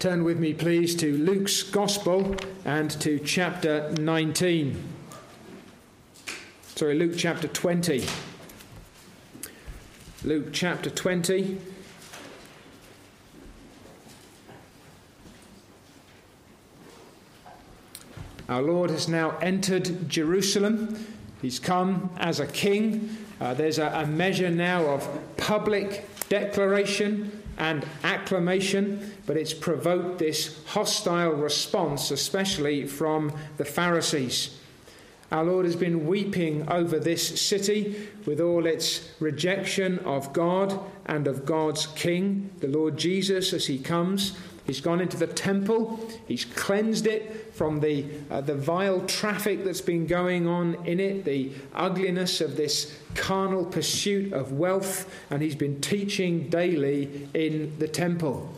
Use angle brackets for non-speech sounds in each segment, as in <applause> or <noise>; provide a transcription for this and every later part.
Turn with me, please, to Luke's Gospel and to chapter 19. Sorry, Luke chapter 20. Luke chapter 20. Our Lord has now entered Jerusalem. He's come as a king. Uh, there's a, a measure now of public declaration and acclamation, but it's provoked this hostile response, especially from the Pharisees. Our Lord has been weeping over this city with all its rejection of God and of God's King, the Lord Jesus, as he comes. He's gone into the temple, he's cleansed it from the, uh, the vile traffic that's been going on in it, the ugliness of this carnal pursuit of wealth, and he's been teaching daily in the temple.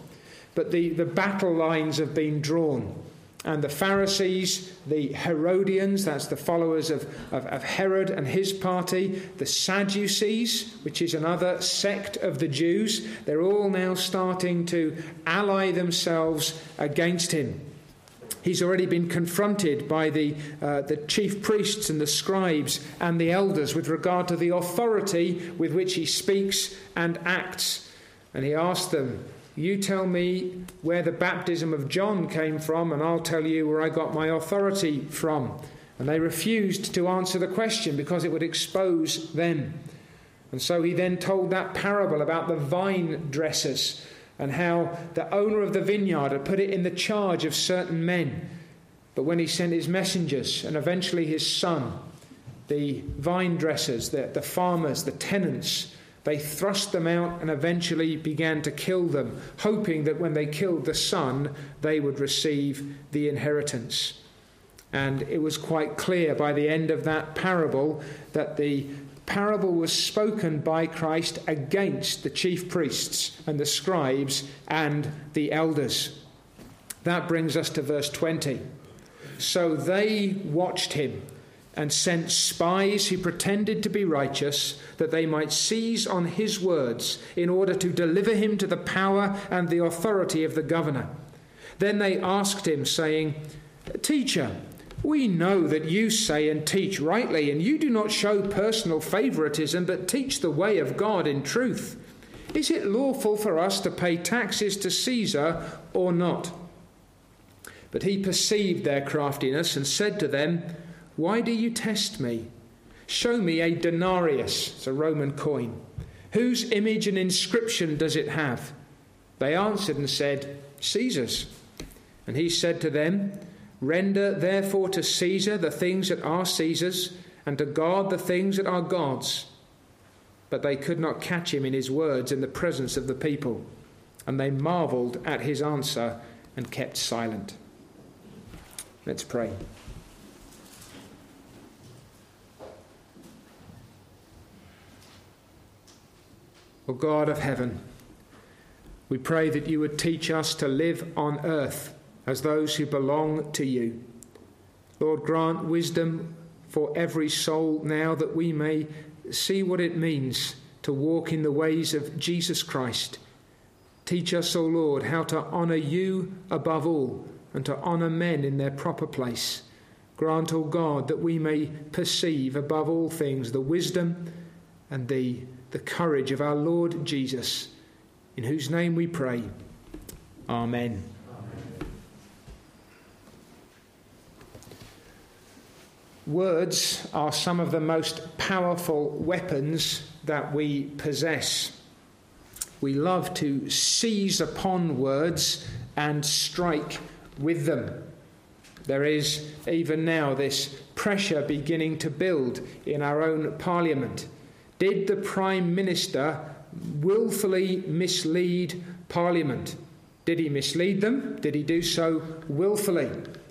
But the, the battle lines have been drawn. And the Pharisees, the Herodians, that's the followers of, of, of, Herod and his party, the Sadducees, which is another sect of the Jews, they're all now starting to ally themselves against him. He's already been confronted by the, uh, the chief priests and the scribes and the elders with regard to the authority with which he speaks and acts. And he asked them, you tell me where the baptism of John came from, and I'll tell you where I got my authority from. And they refused to answer the question because it would expose them. And so he then told that parable about the vine dressers and how the owner of the vineyard had put it in the charge of certain men. But when he sent his messengers and eventually his son, the vine dressers, the, the farmers, the tenants, they thrust them out and eventually began to kill them, hoping that when they killed the son, they would receive the inheritance. And it was quite clear by the end of that parable that the parable was spoken by Christ against the chief priests and the scribes and the elders. That brings us to verse 20. So they watched him and sent spies who pretended to be righteous, that they might seize on his words in order to deliver him to the power and the authority of the governor. Then they asked him, saying, Teacher, we know that you say and teach rightly, and you do not show personal favoritism, but teach the way of God in truth. Is it lawful for us to pay taxes to Caesar or not? But he perceived their craftiness and said to them, why do you test me? Show me a denarius, it's a Roman coin. Whose image and inscription does it have? They answered and said, Caesar's. And he said to them, Render therefore to Caesar the things that are Caesar's, and to God the things that are God's. But they could not catch him in his words in the presence of the people, and they marveled at his answer and kept silent. Let's pray. O God of heaven, we pray that you would teach us to live on earth as those who belong to you. Lord, grant wisdom for every soul now that we may see what it means to walk in the ways of Jesus Christ. Teach us, O Lord, how to honour you above all and to honour men in their proper place. Grant, O God, that we may perceive above all things the wisdom and the the courage of our Lord Jesus, in whose name we pray. Amen. Words are some of the most powerful weapons that we possess. We love to seize upon words and strike with them. There is even now this pressure beginning to build in our own parliament did the Prime Minister willfully mislead Parliament? Did he mislead them? Did he do so willfully?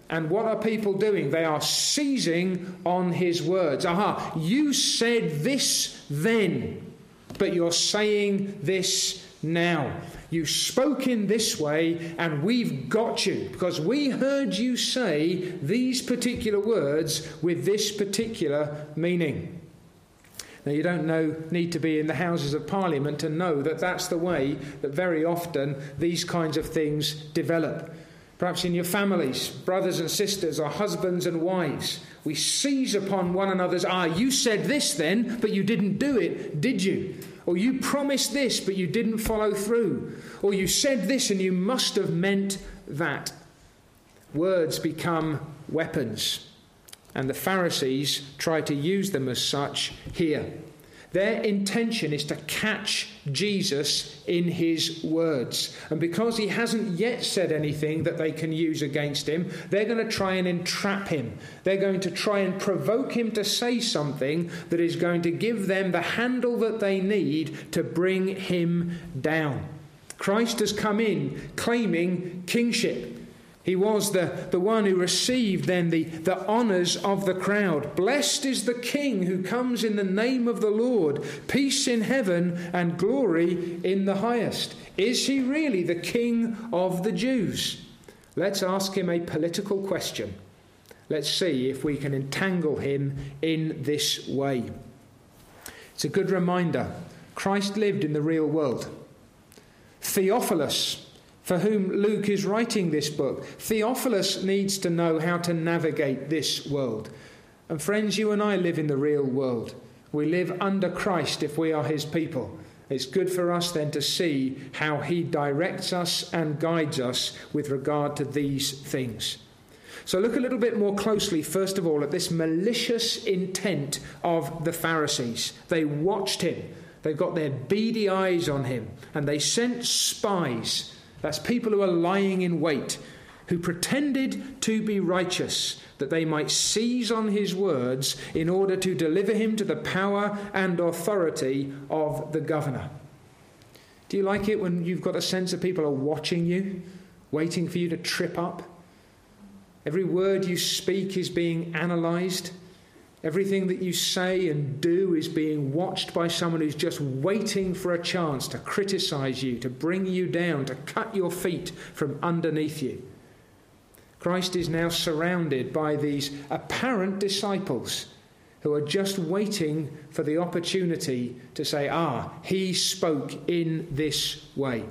And what are people doing? They are seizing on his words. Aha, you said this then, but you're saying this now. You spoke in this way, and we've got you because we heard you say these particular words with this particular meaning. Now, you don't know, need to be in the Houses of Parliament to know that that's the way that very often these kinds of things develop. Perhaps in your families, brothers and sisters, or husbands and wives, we seize upon one another's, ah, you said this then, but you didn't do it, did you? Or you promised this, but you didn't follow through. Or you said this and you must have meant that. Words become weapons, and the Pharisees try to use them as such here. Their intention is to catch Jesus in his words. And because he hasn't yet said anything that they can use against him, they're going to try and entrap him. They're going to try and provoke him to say something that is going to give them the handle that they need to bring him down. Christ has come in claiming kingship. He was the, the one who received then the, the honours of the crowd. Blessed is the King who comes in the name of the Lord, peace in heaven and glory in the highest. Is he really the King of the Jews? Let's ask him a political question. Let's see if we can entangle him in this way. It's a good reminder Christ lived in the real world. Theophilus, for whom Luke is writing this book. Theophilus needs to know how to navigate this world. And friends, you and I live in the real world. We live under Christ if we are his people. It's good for us then to see how he directs us and guides us with regard to these things. So look a little bit more closely, first of all, at this malicious intent of the Pharisees. They watched him, they've got their beady eyes on him, and they sent spies that's people who are lying in wait, who pretended to be righteous, that they might seize on his words in order to deliver him to the power and authority of the governor. Do you like it when you've got a sense that people are watching you, waiting for you to trip up? Every word you speak is being analysed. Everything that you say and do is being watched by someone who's just waiting for a chance to criticize you, to bring you down, to cut your feet from underneath you. Christ is now surrounded by these apparent disciples who are just waiting for the opportunity to say, Ah, he spoke in this way.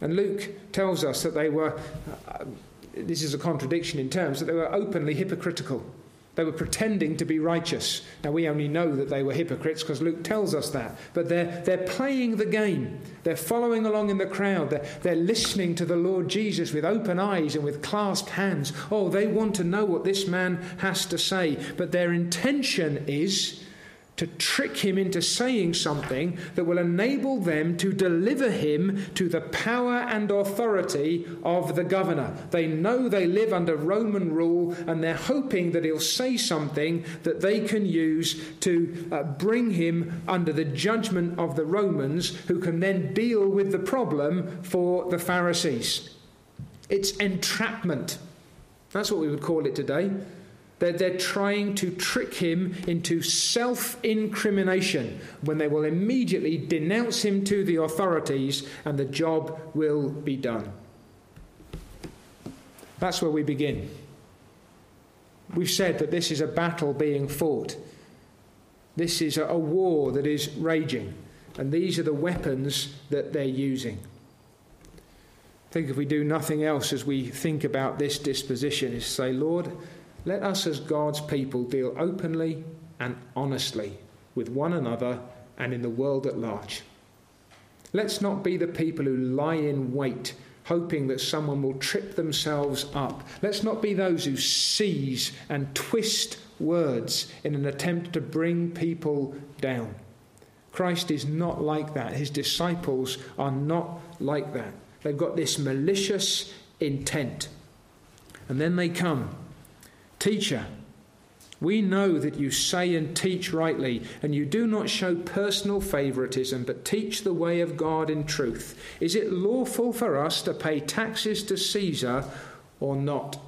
And Luke tells us that they were, uh, this is a contradiction in terms, that they were openly hypocritical. They were pretending to be righteous. Now, we only know that they were hypocrites because Luke tells us that. But they're, they're playing the game. They're following along in the crowd. They're, they're listening to the Lord Jesus with open eyes and with clasped hands. Oh, they want to know what this man has to say. But their intention is to trick him into saying something that will enable them to deliver him to the power and authority of the governor. They know they live under Roman rule and they're hoping that he'll say something that they can use to uh, bring him under the judgment of the Romans, who can then deal with the problem for the Pharisees. It's entrapment. That's what we would call it today. They're, they're trying to trick him into self incrimination when they will immediately denounce him to the authorities and the job will be done. That's where we begin. We've said that this is a battle being fought. This is a war that is raging. And these are the weapons that they're using. I think if we do nothing else as we think about this disposition, is to say, Lord, let us, as God's people, deal openly and honestly with one another and in the world at large. Let's not be the people who lie in wait, hoping that someone will trip themselves up. Let's not be those who seize and twist words in an attempt to bring people down. Christ is not like that. His disciples are not like that. They've got this malicious intent. And then they come Teacher, we know that you say and teach rightly, and you do not show personal favoritism, but teach the way of God in truth. Is it lawful for us to pay taxes to Caesar or not?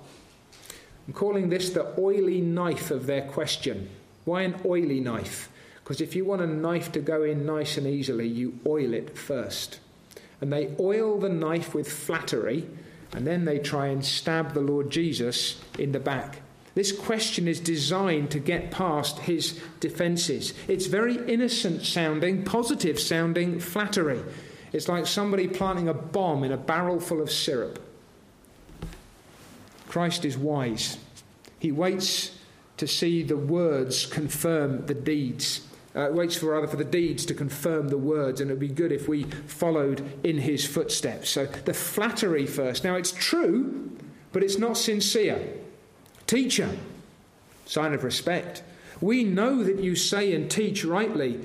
I'm calling this the oily knife of their question. Why an oily knife? Because if you want a knife to go in nice and easily, you oil it first. And they oil the knife with flattery, and then they try and stab the Lord Jesus in the back. This question is designed to get past his defenses. It's very innocent sounding, positive sounding flattery. It's like somebody planting a bomb in a barrel full of syrup. Christ is wise. He waits to see the words confirm the deeds. Uh, waits for rather for the deeds to confirm the words, and it would be good if we followed in his footsteps. So the flattery first. Now it's true, but it's not sincere. Teacher, sign of respect. We know that you say and teach rightly.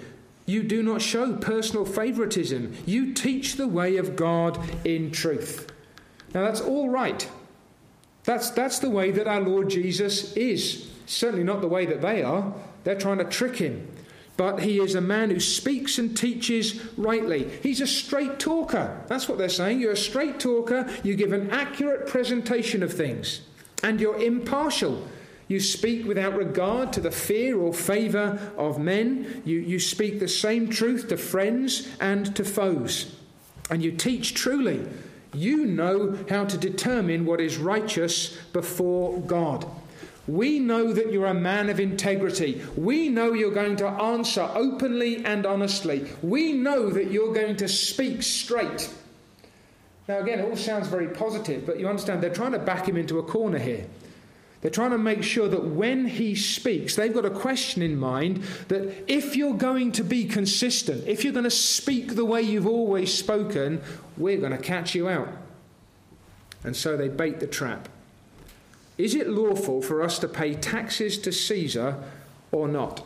You do not show personal favoritism. You teach the way of God in truth. Now that's all right. That's, that's the way that our Lord Jesus is. Certainly not the way that they are. They're trying to trick him. But he is a man who speaks and teaches rightly. He's a straight talker. That's what they're saying. You're a straight talker. You give an accurate presentation of things. And you're impartial. You speak without regard to the fear or favour of men. You, you speak the same truth to friends and to foes. And you teach truly. You know how to determine what is righteous before God. We know that you're a man of integrity. We know you're going to answer openly and honestly. We know that you're going to speak straight. Now, again, it all sounds very positive, but you understand they're trying to back him into a corner here. They're trying to make sure that when he speaks, they've got a question in mind that if you're going to be consistent, if you're going to speak the way you've always spoken, we're going to catch you out. And so they bait the trap. Is it lawful for us to pay taxes to Caesar or not?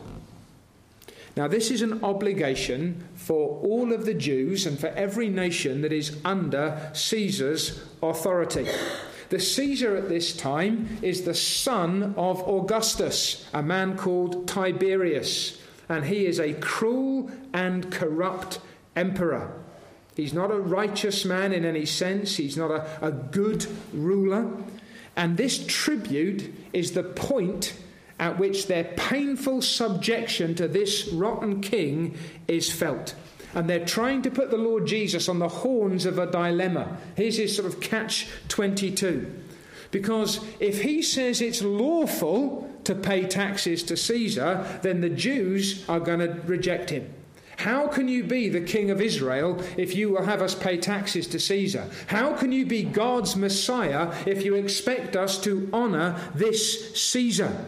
Now, this is an obligation for all of the Jews and for every nation that is under Caesar's authority. The Caesar at this time is the son of Augustus, a man called Tiberius, and he is a cruel and corrupt emperor. He's not a righteous man in any sense, he's not a, a good ruler. And this tribute is the point at which their painful subjection to this rotten king is felt. And they're trying to put the Lord Jesus on the horns of a dilemma. Here's his sort of catch 22. Because if he says it's lawful to pay taxes to Caesar, then the Jews are going to reject him. How can you be the king of Israel if you will have us pay taxes to Caesar? How can you be God's Messiah if you expect us to honour this Caesar?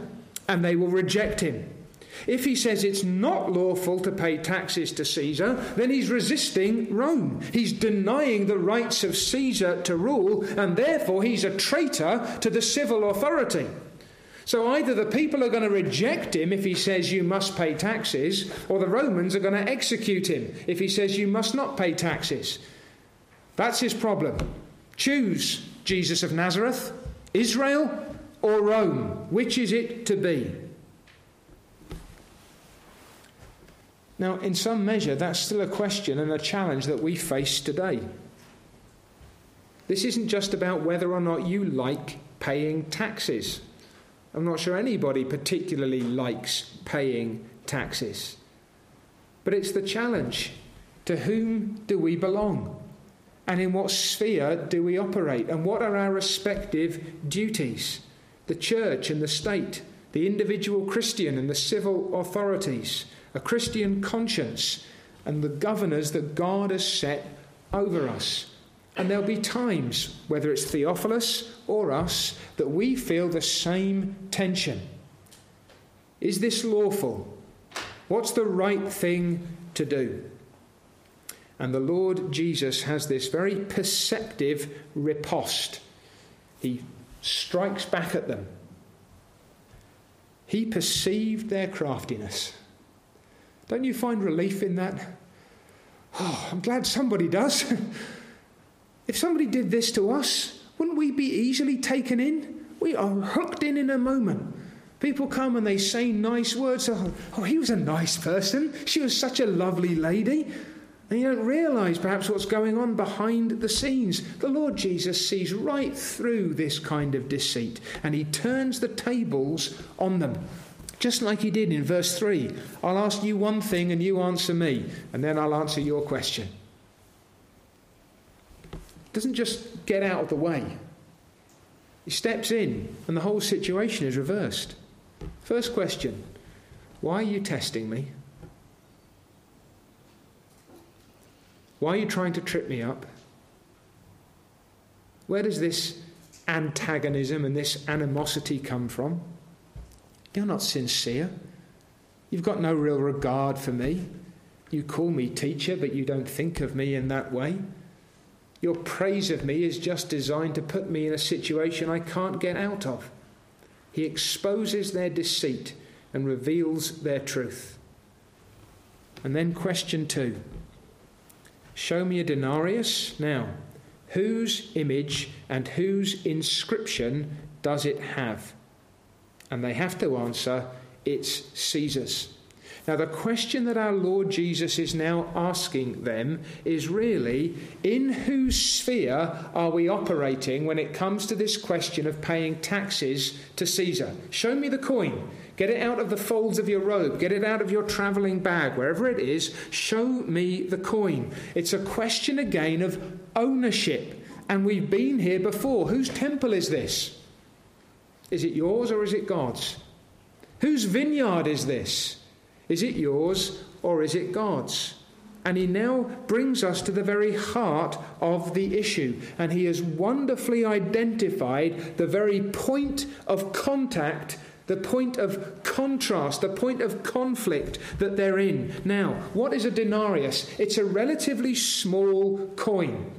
And they will reject him. If he says it's not lawful to pay taxes to Caesar, then he's resisting Rome. He's denying the rights of Caesar to rule, and therefore he's a traitor to the civil authority. So either the people are going to reject him if he says you must pay taxes, or the Romans are going to execute him if he says you must not pay taxes. That's his problem. Choose Jesus of Nazareth, Israel, or Rome. Which is it to be? Now, in some measure, that's still a question and a challenge that we face today. This isn't just about whether or not you like paying taxes. I'm not sure anybody particularly likes paying taxes. But it's the challenge to whom do we belong? And in what sphere do we operate? And what are our respective duties? The church and the state, the individual Christian and the civil authorities, a Christian conscience, and the governors that God has set over us. And there'll be times, whether it's Theophilus or us, that we feel the same tension. Is this lawful? What's the right thing to do? And the Lord Jesus has this very perceptive riposte. He strikes back at them. He perceived their craftiness. Don't you find relief in that? Oh, I'm glad somebody does. <laughs> If somebody did this to us, wouldn't we be easily taken in? We are hooked in in a moment. People come and they say nice words. Oh, oh, he was a nice person. She was such a lovely lady. And you don't realize perhaps what's going on behind the scenes. The Lord Jesus sees right through this kind of deceit and he turns the tables on them. Just like he did in verse 3 I'll ask you one thing and you answer me, and then I'll answer your question doesn't just get out of the way. He steps in, and the whole situation is reversed. First question Why are you testing me? Why are you trying to trip me up? Where does this antagonism and this animosity come from? You're not sincere. You've got no real regard for me. You call me teacher, but you don't think of me in that way. Your praise of me is just designed to put me in a situation I can't get out of. He exposes their deceit and reveals their truth. And then, question two Show me a denarius. Now, whose image and whose inscription does it have? And they have to answer, it's Caesar's. Now, the question that our Lord Jesus is now asking them is really in whose sphere are we operating when it comes to this question of paying taxes to Caesar? Show me the coin. Get it out of the folds of your robe. Get it out of your traveling bag, wherever it is. Show me the coin. It's a question again of ownership. And we've been here before. Whose temple is this? Is it yours or is it God's? Whose vineyard is this? Is it yours or is it God's? And he now brings us to the very heart of the issue. And he has wonderfully identified the very point of contact, the point of contrast, the point of conflict that they're in. Now, what is a denarius? It's a relatively small coin.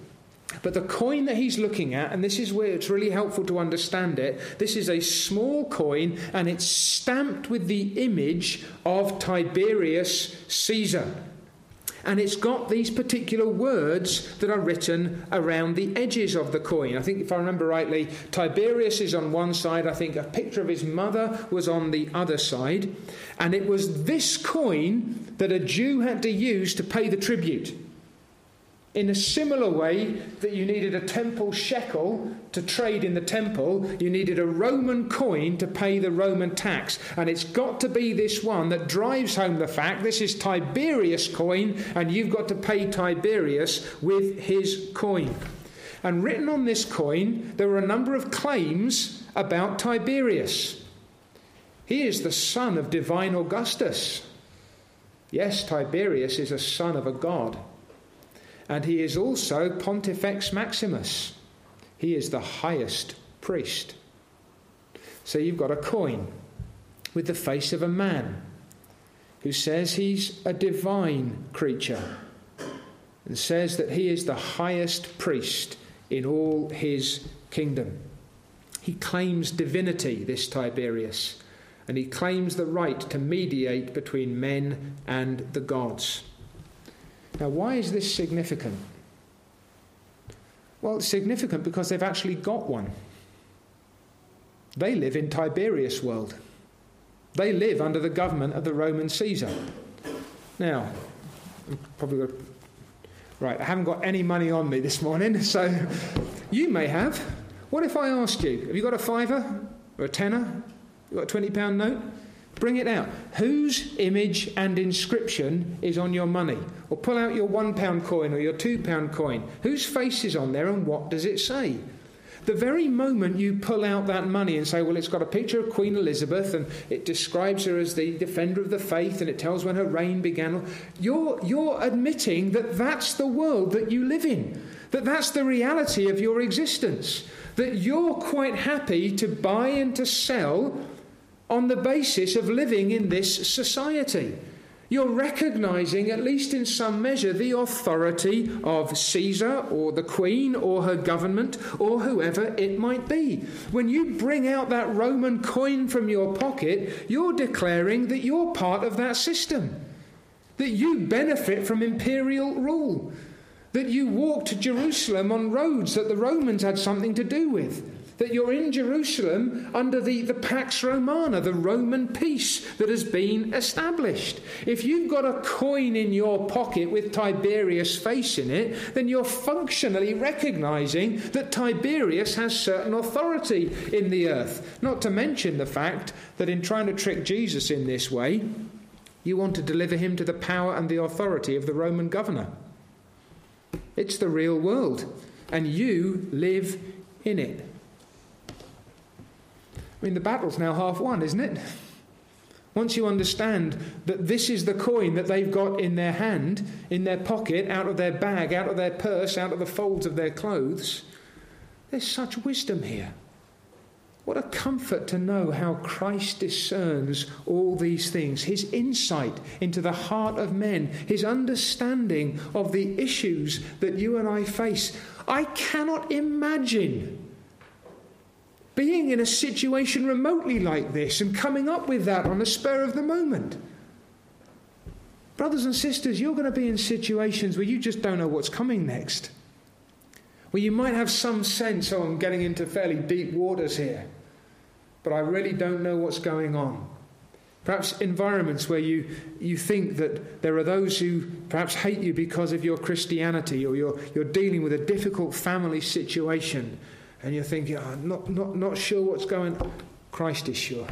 But the coin that he's looking at, and this is where it's really helpful to understand it, this is a small coin and it's stamped with the image of Tiberius Caesar. And it's got these particular words that are written around the edges of the coin. I think, if I remember rightly, Tiberius is on one side. I think a picture of his mother was on the other side. And it was this coin that a Jew had to use to pay the tribute. In a similar way that you needed a temple shekel to trade in the temple, you needed a Roman coin to pay the Roman tax. And it's got to be this one that drives home the fact this is Tiberius coin, and you've got to pay Tiberius with his coin. And written on this coin, there were a number of claims about Tiberius. He is the son of divine Augustus. Yes, Tiberius is a son of a god and he is also Pontifex Maximus. He is the highest priest. So you've got a coin with the face of a man who says he's a divine creature and says that he is the highest priest in all his kingdom. He claims divinity, this Tiberius, and he claims the right to mediate between men and the gods. Now, why is this significant? Well, it's significant because they've actually got one. They live in Tiberius world. They live under the government of the Roman Caesar. Now, I'm probably got right. I haven't got any money on me this morning, <laughs> so you may have. What if I asked you, have you got a fiver or a tenner? You got a twenty pound note? Bring it out. Whose image and inscription is on your money? Or pull out your one pound coin or your two pound coin. Whose face is on there and what does it say? The very moment you pull out that money and say, well, it's got a picture of Queen Elizabeth and it describes her as the defender of the faith and it tells when her reign began, you're, you're admitting that that's the world that you live in, that that's the reality of your existence, that you're quite happy to buy and to sell on the basis of living in this society. You're recognizing, at least in some measure, the authority of Caesar or the Queen or her government or whoever it might be. When you bring out that Roman coin from your pocket, you're declaring that you're part of that system, that you benefit from imperial rule, that you walk to Jerusalem on roads that the Romans had something to do with that you're in Jerusalem under the, the Pax Romana, the Roman peace that has been established. If you've got a coin in your pocket with Tiberius' face in it, then you're functionally recognizing that Tiberius has certain authority in the earth. Not to mention the fact that in trying to trick Jesus in this way, you want to deliver him to the power and the authority of the Roman governor. It's the real world, and you live in it. I mean, the battle's now half won, isn't it? Once you understand that this is the coin that they've got in their hand, in their pocket, out of their bag, out of their purse, out of the folds of their clothes, there's such wisdom here. What a comfort to know how Christ discerns all these things, his insight into the heart of men, his understanding of the issues that you and I face. I cannot imagine being in a situation remotely like this and coming up with that on the spur of the moment. Brothers and sisters, you're going to be in situations where you just don't know what's coming next. Where you might have some sense, oh, I'm getting into fairly deep waters here, but I really don't know what's going on. Perhaps environments where you, you think that there are those who perhaps hate you because of your Christianity or you're, you're dealing with a difficult family situation and you're thinking, oh, not, not, not sure what's going on. Christ is sure.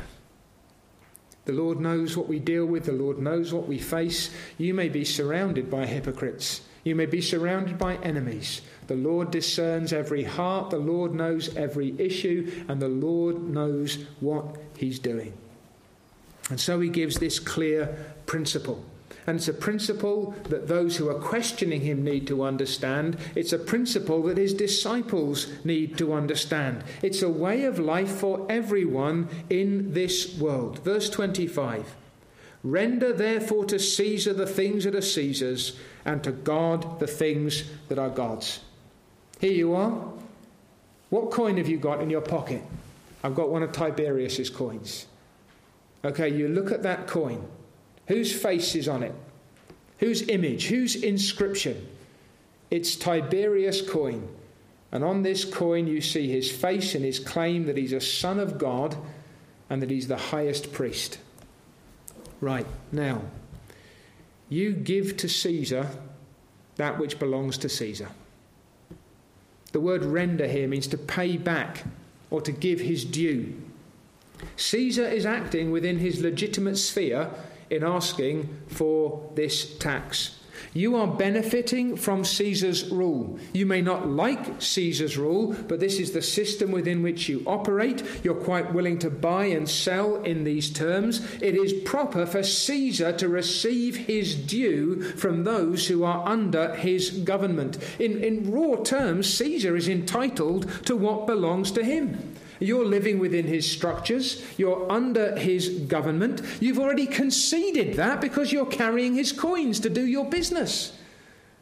The Lord knows what we deal with, the Lord knows what we face. You may be surrounded by hypocrites, you may be surrounded by enemies. The Lord discerns every heart, the Lord knows every issue, and the Lord knows what He's doing. And so He gives this clear principle. And it's a principle that those who are questioning him need to understand. It's a principle that his disciples need to understand. It's a way of life for everyone in this world. Verse 25 Render therefore to Caesar the things that are Caesar's, and to God the things that are God's. Here you are. What coin have you got in your pocket? I've got one of Tiberius's coins. Okay, you look at that coin. Whose face is on it? Whose image? Whose inscription? It's Tiberius' coin. And on this coin, you see his face and his claim that he's a son of God and that he's the highest priest. Right, now, you give to Caesar that which belongs to Caesar. The word render here means to pay back or to give his due. Caesar is acting within his legitimate sphere in asking for this tax. You are benefiting from Caesar's rule. You may not like Caesar's rule, but this is the system within which you operate. You're quite willing to buy and sell in these terms. It is proper for Caesar to receive his due from those who are under his government. In, in raw terms, Caesar is entitled to what belongs to him. You're living within his structures. You're under his government. You've already conceded that because you're carrying his coins to do your business.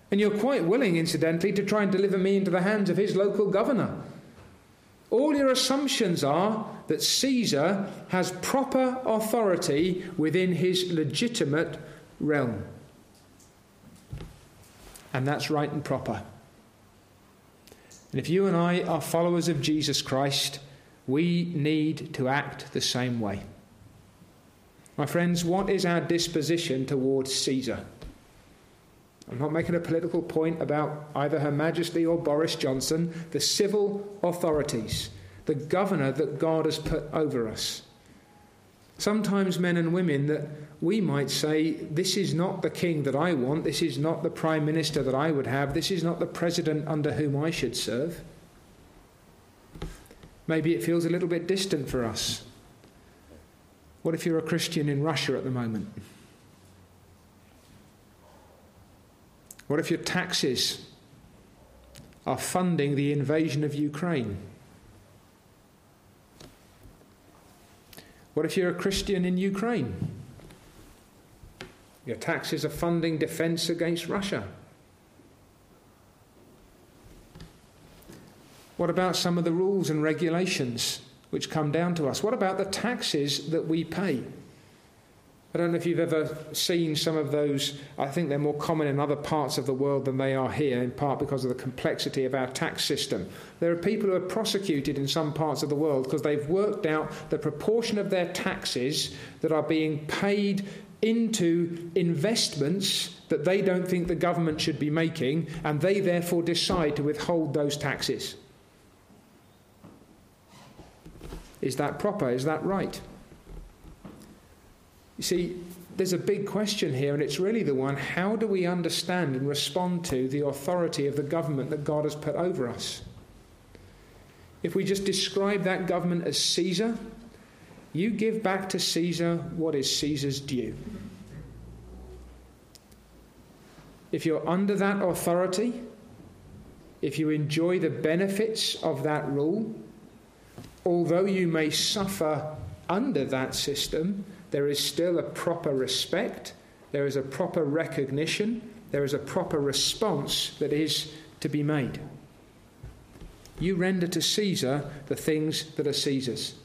And you're quite willing, incidentally, to try and deliver me into the hands of his local governor. All your assumptions are that Caesar has proper authority within his legitimate realm. And that's right and proper. And if you and I are followers of Jesus Christ, we need to act the same way. My friends, what is our disposition towards Caesar? I'm not making a political point about either Her Majesty or Boris Johnson, the civil authorities, the governor that God has put over us. Sometimes, men and women, that we might say, This is not the king that I want, this is not the prime minister that I would have, this is not the president under whom I should serve. Maybe it feels a little bit distant for us. What if you're a Christian in Russia at the moment? What if your taxes are funding the invasion of Ukraine? What if you're a Christian in Ukraine? Your taxes are funding defense against Russia. What about some of the rules and regulations which come down to us? What about the taxes that we pay? I don't know if you've ever seen some of those. I think they're more common in other parts of the world than they are here, in part because of the complexity of our tax system. There are people who are prosecuted in some parts of the world because they've worked out the proportion of their taxes that are being paid into investments that they don't think the government should be making, and they therefore decide to withhold those taxes. Is that proper? Is that right? You see, there's a big question here, and it's really the one how do we understand and respond to the authority of the government that God has put over us? If we just describe that government as Caesar, you give back to Caesar what is Caesar's due. If you're under that authority, if you enjoy the benefits of that rule, although you may suffer under that system, there is still a proper respect, there is a proper recognition, there is a proper response that is to be made. You render to Caesar the things that are Caesar's.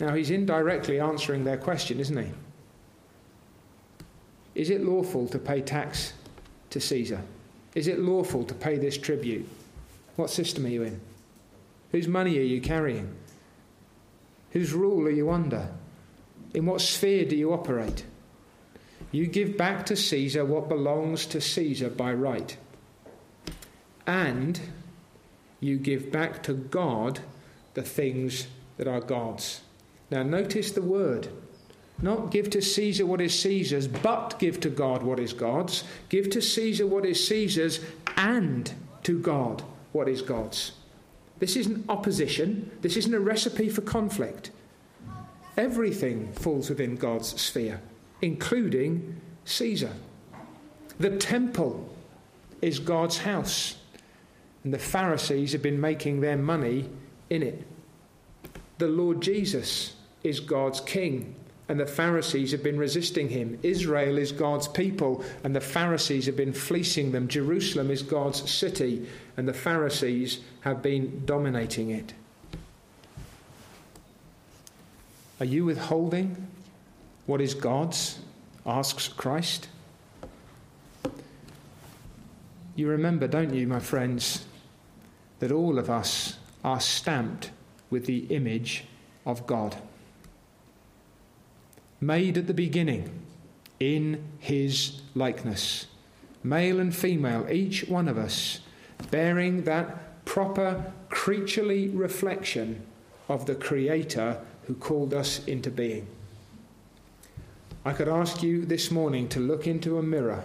Now, he's indirectly answering their question, isn't he? Is it lawful to pay tax to Caesar? Is it lawful to pay this tribute? What system are you in? Whose money are you carrying? Whose rule are you under? In what sphere do you operate? You give back to Caesar what belongs to Caesar by right. And you give back to God the things that are God's. Now, notice the word. Not give to Caesar what is Caesar's, but give to God what is God's. Give to Caesar what is Caesar's, and to God what is God's. This isn't opposition, this isn't a recipe for conflict. Everything falls within God's sphere, including Caesar. The temple is God's house, and the Pharisees have been making their money in it. The Lord Jesus is God's king, and the Pharisees have been resisting him. Israel is God's people, and the Pharisees have been fleecing them. Jerusalem is God's city, and the Pharisees have been dominating it. Are you withholding what is God's? asks Christ. You remember, don't you, my friends, that all of us are stamped with the image of God made at the beginning in his likeness. Male and female, each one of us bearing that proper creaturely reflection of the Creator who called us into being. I could ask you this morning to look into a mirror.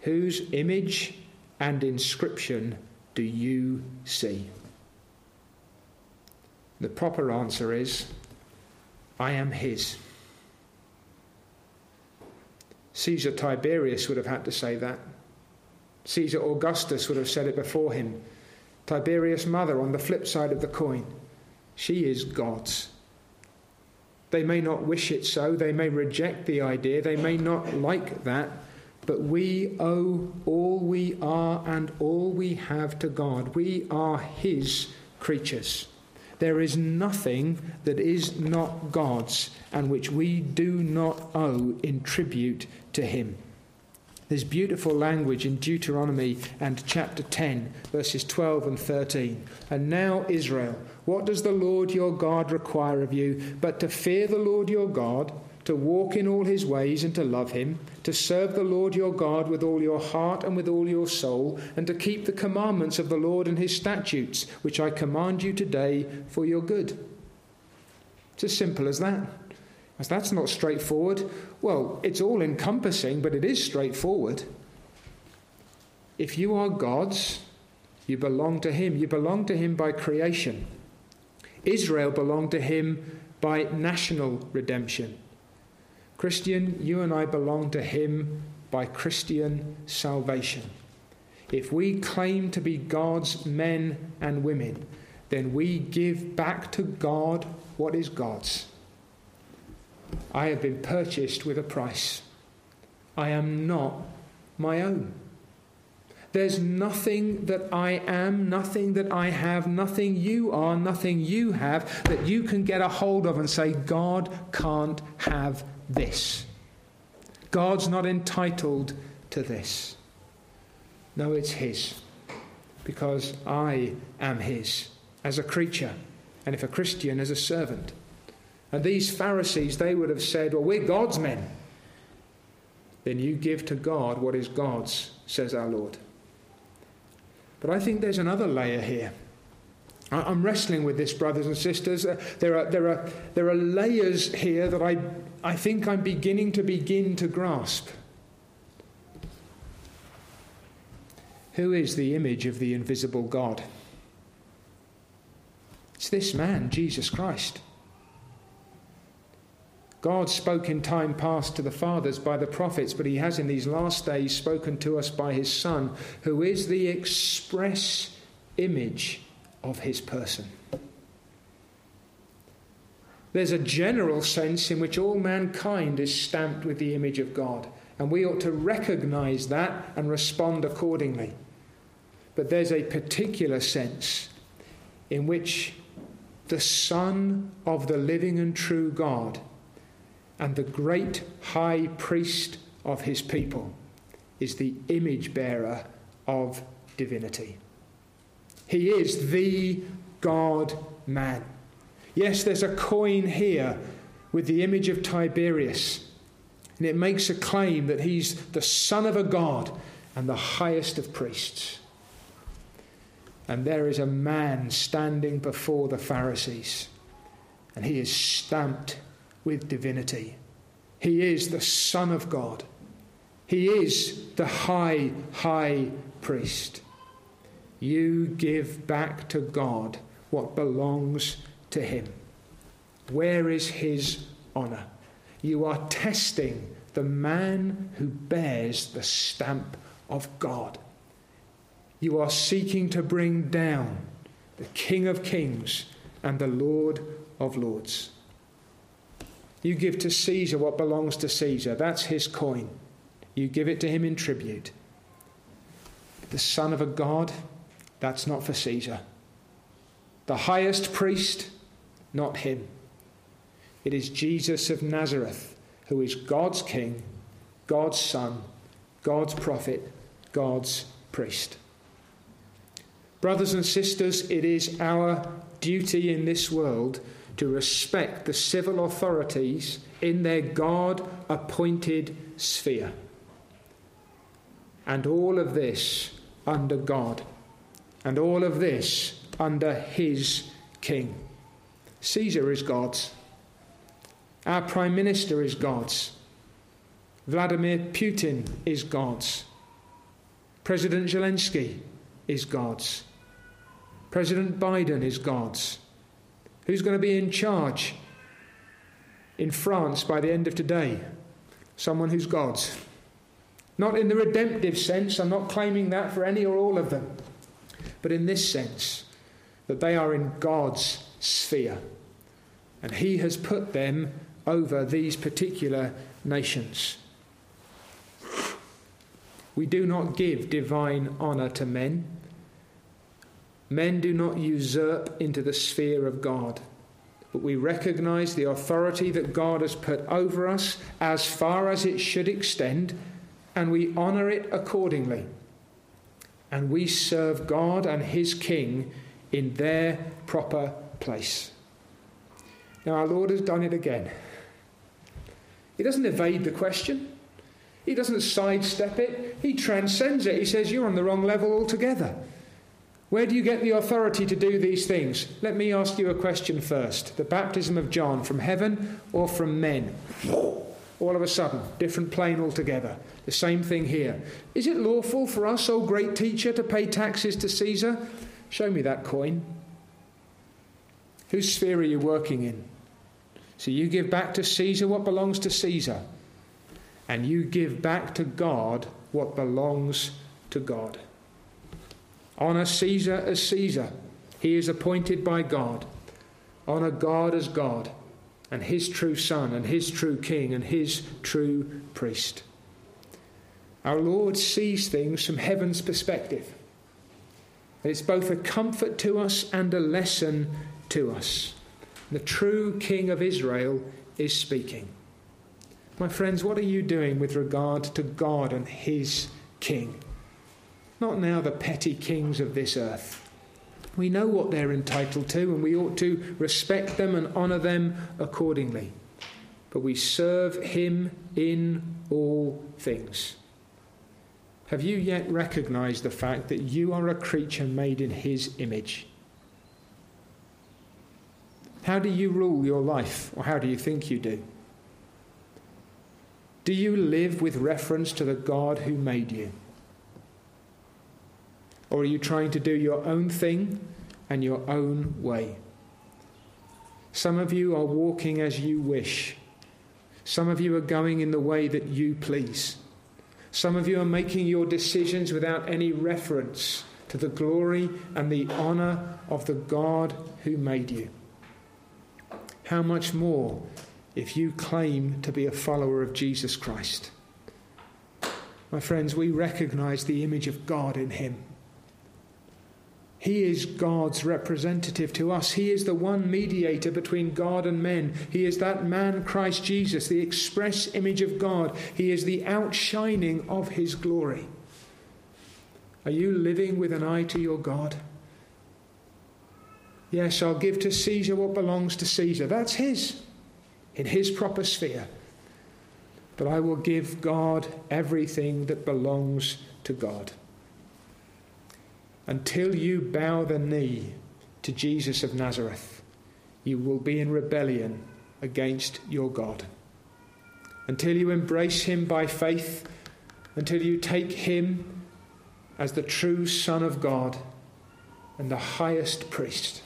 Whose image and inscription do you see? The proper answer is I am His. Caesar Tiberius would have had to say that. Caesar Augustus would have said it before him. Tiberius' mother on the flip side of the coin. She is God's. They may not wish it so, they may reject the idea, they may not like that, but we owe all we are and all we have to God. We are His creatures. There is nothing that is not God's and which we do not owe in tribute to Him. There's beautiful language in Deuteronomy and chapter 10, verses 12 and 13. And now, Israel, what does the Lord your God require of you but to fear the Lord your God? To walk in all his ways and to love him, to serve the Lord your God with all your heart and with all your soul, and to keep the commandments of the Lord and his statutes, which I command you today for your good. It's as simple as that. As that's not straightforward. Well, it's all encompassing, but it is straightforward. If you are God's, you belong to him. You belong to him by creation. Israel belonged to him by national redemption. Christian, you and I belong to Him by Christian salvation. If we claim to be God's men and women, then we give back to God what is God's. I have been purchased with a price. I am not my own. There's nothing that I am, nothing that I have, nothing you are, nothing you have that you can get a hold of and say, God can't have this. God's not entitled to this. No, it's His. Because I am His as a creature, and if a Christian, as a servant. And these Pharisees, they would have said, Well, we're God's men. Then you give to God what is God's, says our Lord. But I think there's another layer here. I'm wrestling with this, brothers and sisters. Uh, there, are, there, are, there are layers here that I, I think I'm beginning to begin to grasp. Who is the image of the invisible God? It's this man, Jesus Christ. God spoke in time past to the fathers by the prophets, but he has in these last days spoken to us by his Son, who is the express image of his person. There's a general sense in which all mankind is stamped with the image of God, and we ought to recognize that and respond accordingly. But there's a particular sense in which the Son of the living and true God and the great high priest of his people is the image bearer of divinity. He is the God man. Yes, there's a coin here with the image of Tiberius, and it makes a claim that he's the son of a God and the highest of priests. And there is a man standing before the Pharisees, and he is stamped with divinity. He is the Son of God. He is the high, high priest. You give back to God what belongs to him. Where is his honour? You are testing the man who bears the stamp of God. You are seeking to bring down the King of Kings and the Lord of Lords. You give to Caesar what belongs to Caesar. That's his coin. You give it to him in tribute. The Son of a God, that's not for Caesar. The highest priest, not him. It is Jesus of Nazareth, who is God's King, God's Son, God's prophet, God's priest. Brothers and sisters, it is our duty in this world to respect the civil authorities in their God appointed sphere. And all of this under God, and all of this under his king. Caesar is God's. Our Prime Minister is God's. Vladimir Putin is God's. President Zelensky is God's. President Biden is God's. Who's going to be in charge in France by the end of today? Someone who's God's. Not in the redemptive sense, I'm not claiming that for any or all of them, but in this sense, that they are in God's sphere. And He has put them over these particular nations. We do not give divine honour to men Men do not usurp into the sphere of God, but we recognize the authority that God has put over us as far as it should extend, and we honor it accordingly. And we serve God and His King in their proper place. Now, our Lord has done it again. He doesn't evade the question. He doesn't sidestep it. He transcends it. He says, You're on the wrong level altogether. Where do you get the authority to do these things? Let me ask you a question first. The baptism of John, from heaven or from men? All of a sudden, different plane altogether. The same thing here. Is it lawful for us, O great teacher, to pay taxes to Caesar? Show me that coin. Whose sphere are you working in? So you give back to Caesar what belongs to Caesar, and you give back to God what belongs to God. Honour Caesar as Caesar. He is appointed by God. Honour God as God, and his true Son, and his true King, and his true priest. Our Lord sees things from heaven's perspective. It's both a comfort to us and a lesson to us. The true King of Israel is speaking. My friends, what are you doing with regard to God and his King? not now the petty kings of this earth. We know what they're entitled to, and we ought to respect them and honour them accordingly. But we serve Him in all things. Have you yet recognized the fact that you are a creature made in His image? How do you rule your life, or how do you think you do? Do you live with reference to the God who made you? Or are you trying to do your own thing and your own way? Some of you are walking as you wish, Some of you are going in the way that you please. Some of you are making your decisions without any reference to the glory and the honour of the God who made you. How much more if you claim to be a follower of Jesus Christ? My friends, we recognize the image of God in him. He is God's representative to us. He is the one mediator between God and men. He is that man, Christ Jesus, the express image of God. He is the outshining of his glory. Are you living with an eye to your God? Yes, I'll give to Caesar what belongs to Caesar. That's his, in his proper sphere. But I will give God everything that belongs to God until you bow the knee to Jesus of Nazareth, you will be in rebellion against your God. Until you embrace him by faith, until you take him as the true Son of God and the highest priest,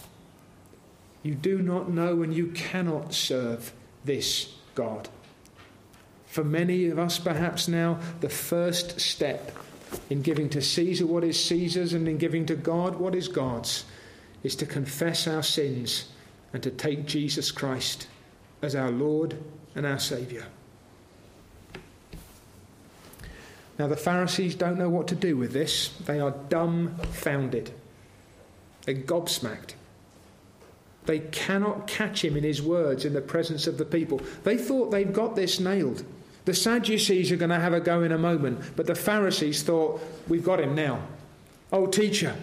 you do not know and you cannot serve this God. For many of us, perhaps now, the first step in giving to Caesar what is Caesar's and in giving to God what is God's, is to confess our sins and to take Jesus Christ as our Lord and our Saviour. Now, the Pharisees don't know what to do with this. They are dumbfounded. They're gobsmacked. They cannot catch him in his words in the presence of the people. They thought they'd got this nailed. The Sadducees are going to have a go in a moment, but the Pharisees thought, We've got him now. Oh, teacher,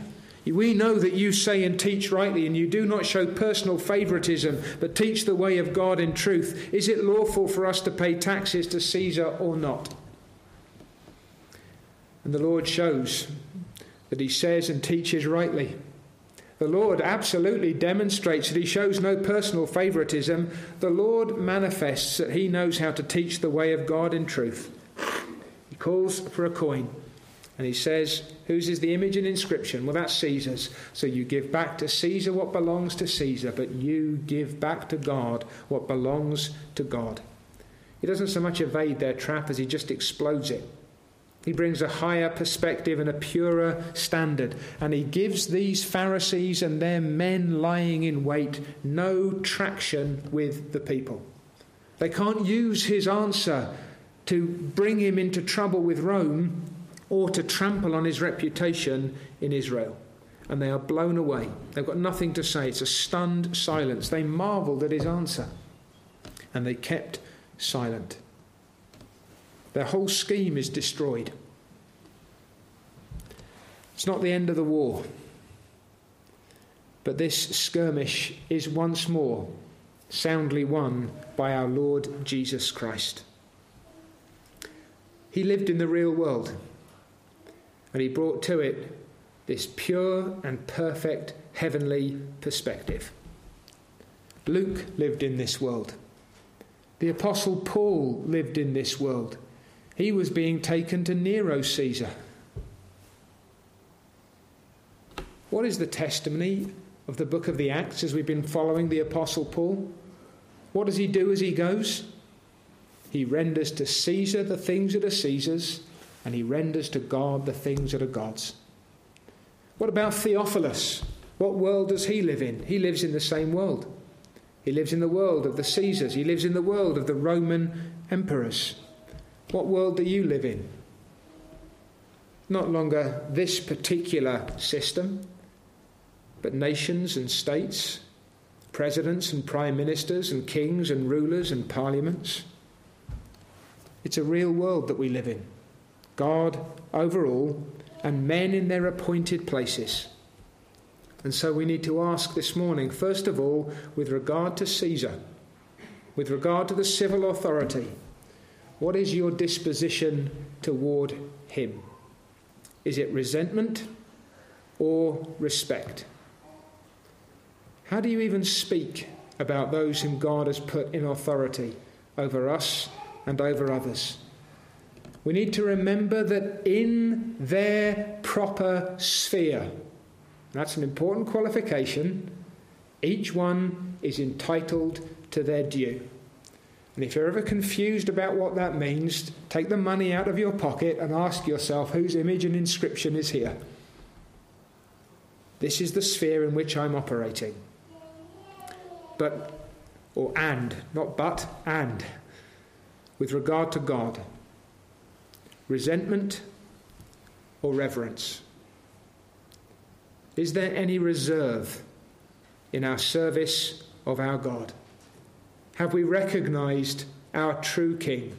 we know that you say and teach rightly, and you do not show personal favoritism, but teach the way of God in truth. Is it lawful for us to pay taxes to Caesar or not? And the Lord shows that he says and teaches rightly. The Lord absolutely demonstrates that he shows no personal favoritism. The Lord manifests that he knows how to teach the way of God in truth. He calls for a coin and he says, Whose is the image and inscription? Well, that's Caesar's. So you give back to Caesar what belongs to Caesar, but you give back to God what belongs to God. He doesn't so much evade their trap as he just explodes it. He brings a higher perspective and a purer standard. And he gives these Pharisees and their men lying in wait no traction with the people. They can't use his answer to bring him into trouble with Rome or to trample on his reputation in Israel. And they are blown away. They've got nothing to say. It's a stunned silence. They marveled at his answer. And they kept silent. Their whole scheme is destroyed. It's not the end of the war, but this skirmish is once more soundly won by our Lord Jesus Christ. He lived in the real world, and he brought to it this pure and perfect heavenly perspective. Luke lived in this world. The Apostle Paul lived in this world. He was being taken to Nero Caesar. What is the testimony of the book of the Acts as we've been following the Apostle Paul? What does he do as he goes? He renders to Caesar the things that are Caesar's, and he renders to God the things that are God's. What about Theophilus? What world does he live in? He lives in the same world. He lives in the world of the Caesars. He lives in the world of the Roman emperors. What world do you live in? Not longer this particular system, but nations and states, presidents and prime ministers and kings and rulers and parliaments. It's a real world that we live in. God over all, and men in their appointed places. And so we need to ask this morning, first of all, with regard to Caesar, with regard to the civil authority, what is your disposition toward him? Is it resentment or respect? How do you even speak about those whom God has put in authority over us and over others? We need to remember that in their proper sphere, that's an important qualification, each one is entitled to their due. And if you're ever confused about what that means, take the money out of your pocket and ask yourself whose image and inscription is here. This is the sphere in which I'm operating. But, or and, not but, and, with regard to God, resentment or reverence? Is there any reserve in our service of our God? Have we recognized our true King?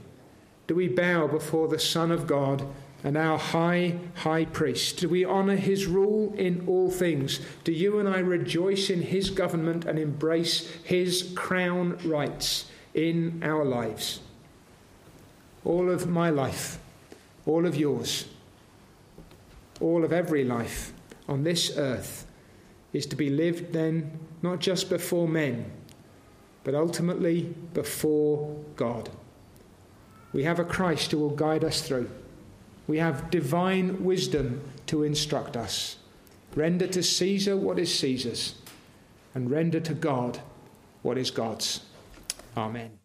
Do we bow before the Son of God and our high, high priest? Do we honour his rule in all things? Do you and I rejoice in his government and embrace his crown rights in our lives? All of my life, all of yours, all of every life on this earth is to be lived then not just before men, but ultimately before God. We have a Christ who will guide us through. We have divine wisdom to instruct us. Render to Caesar what is Caesar's, and render to God what is God's. Amen.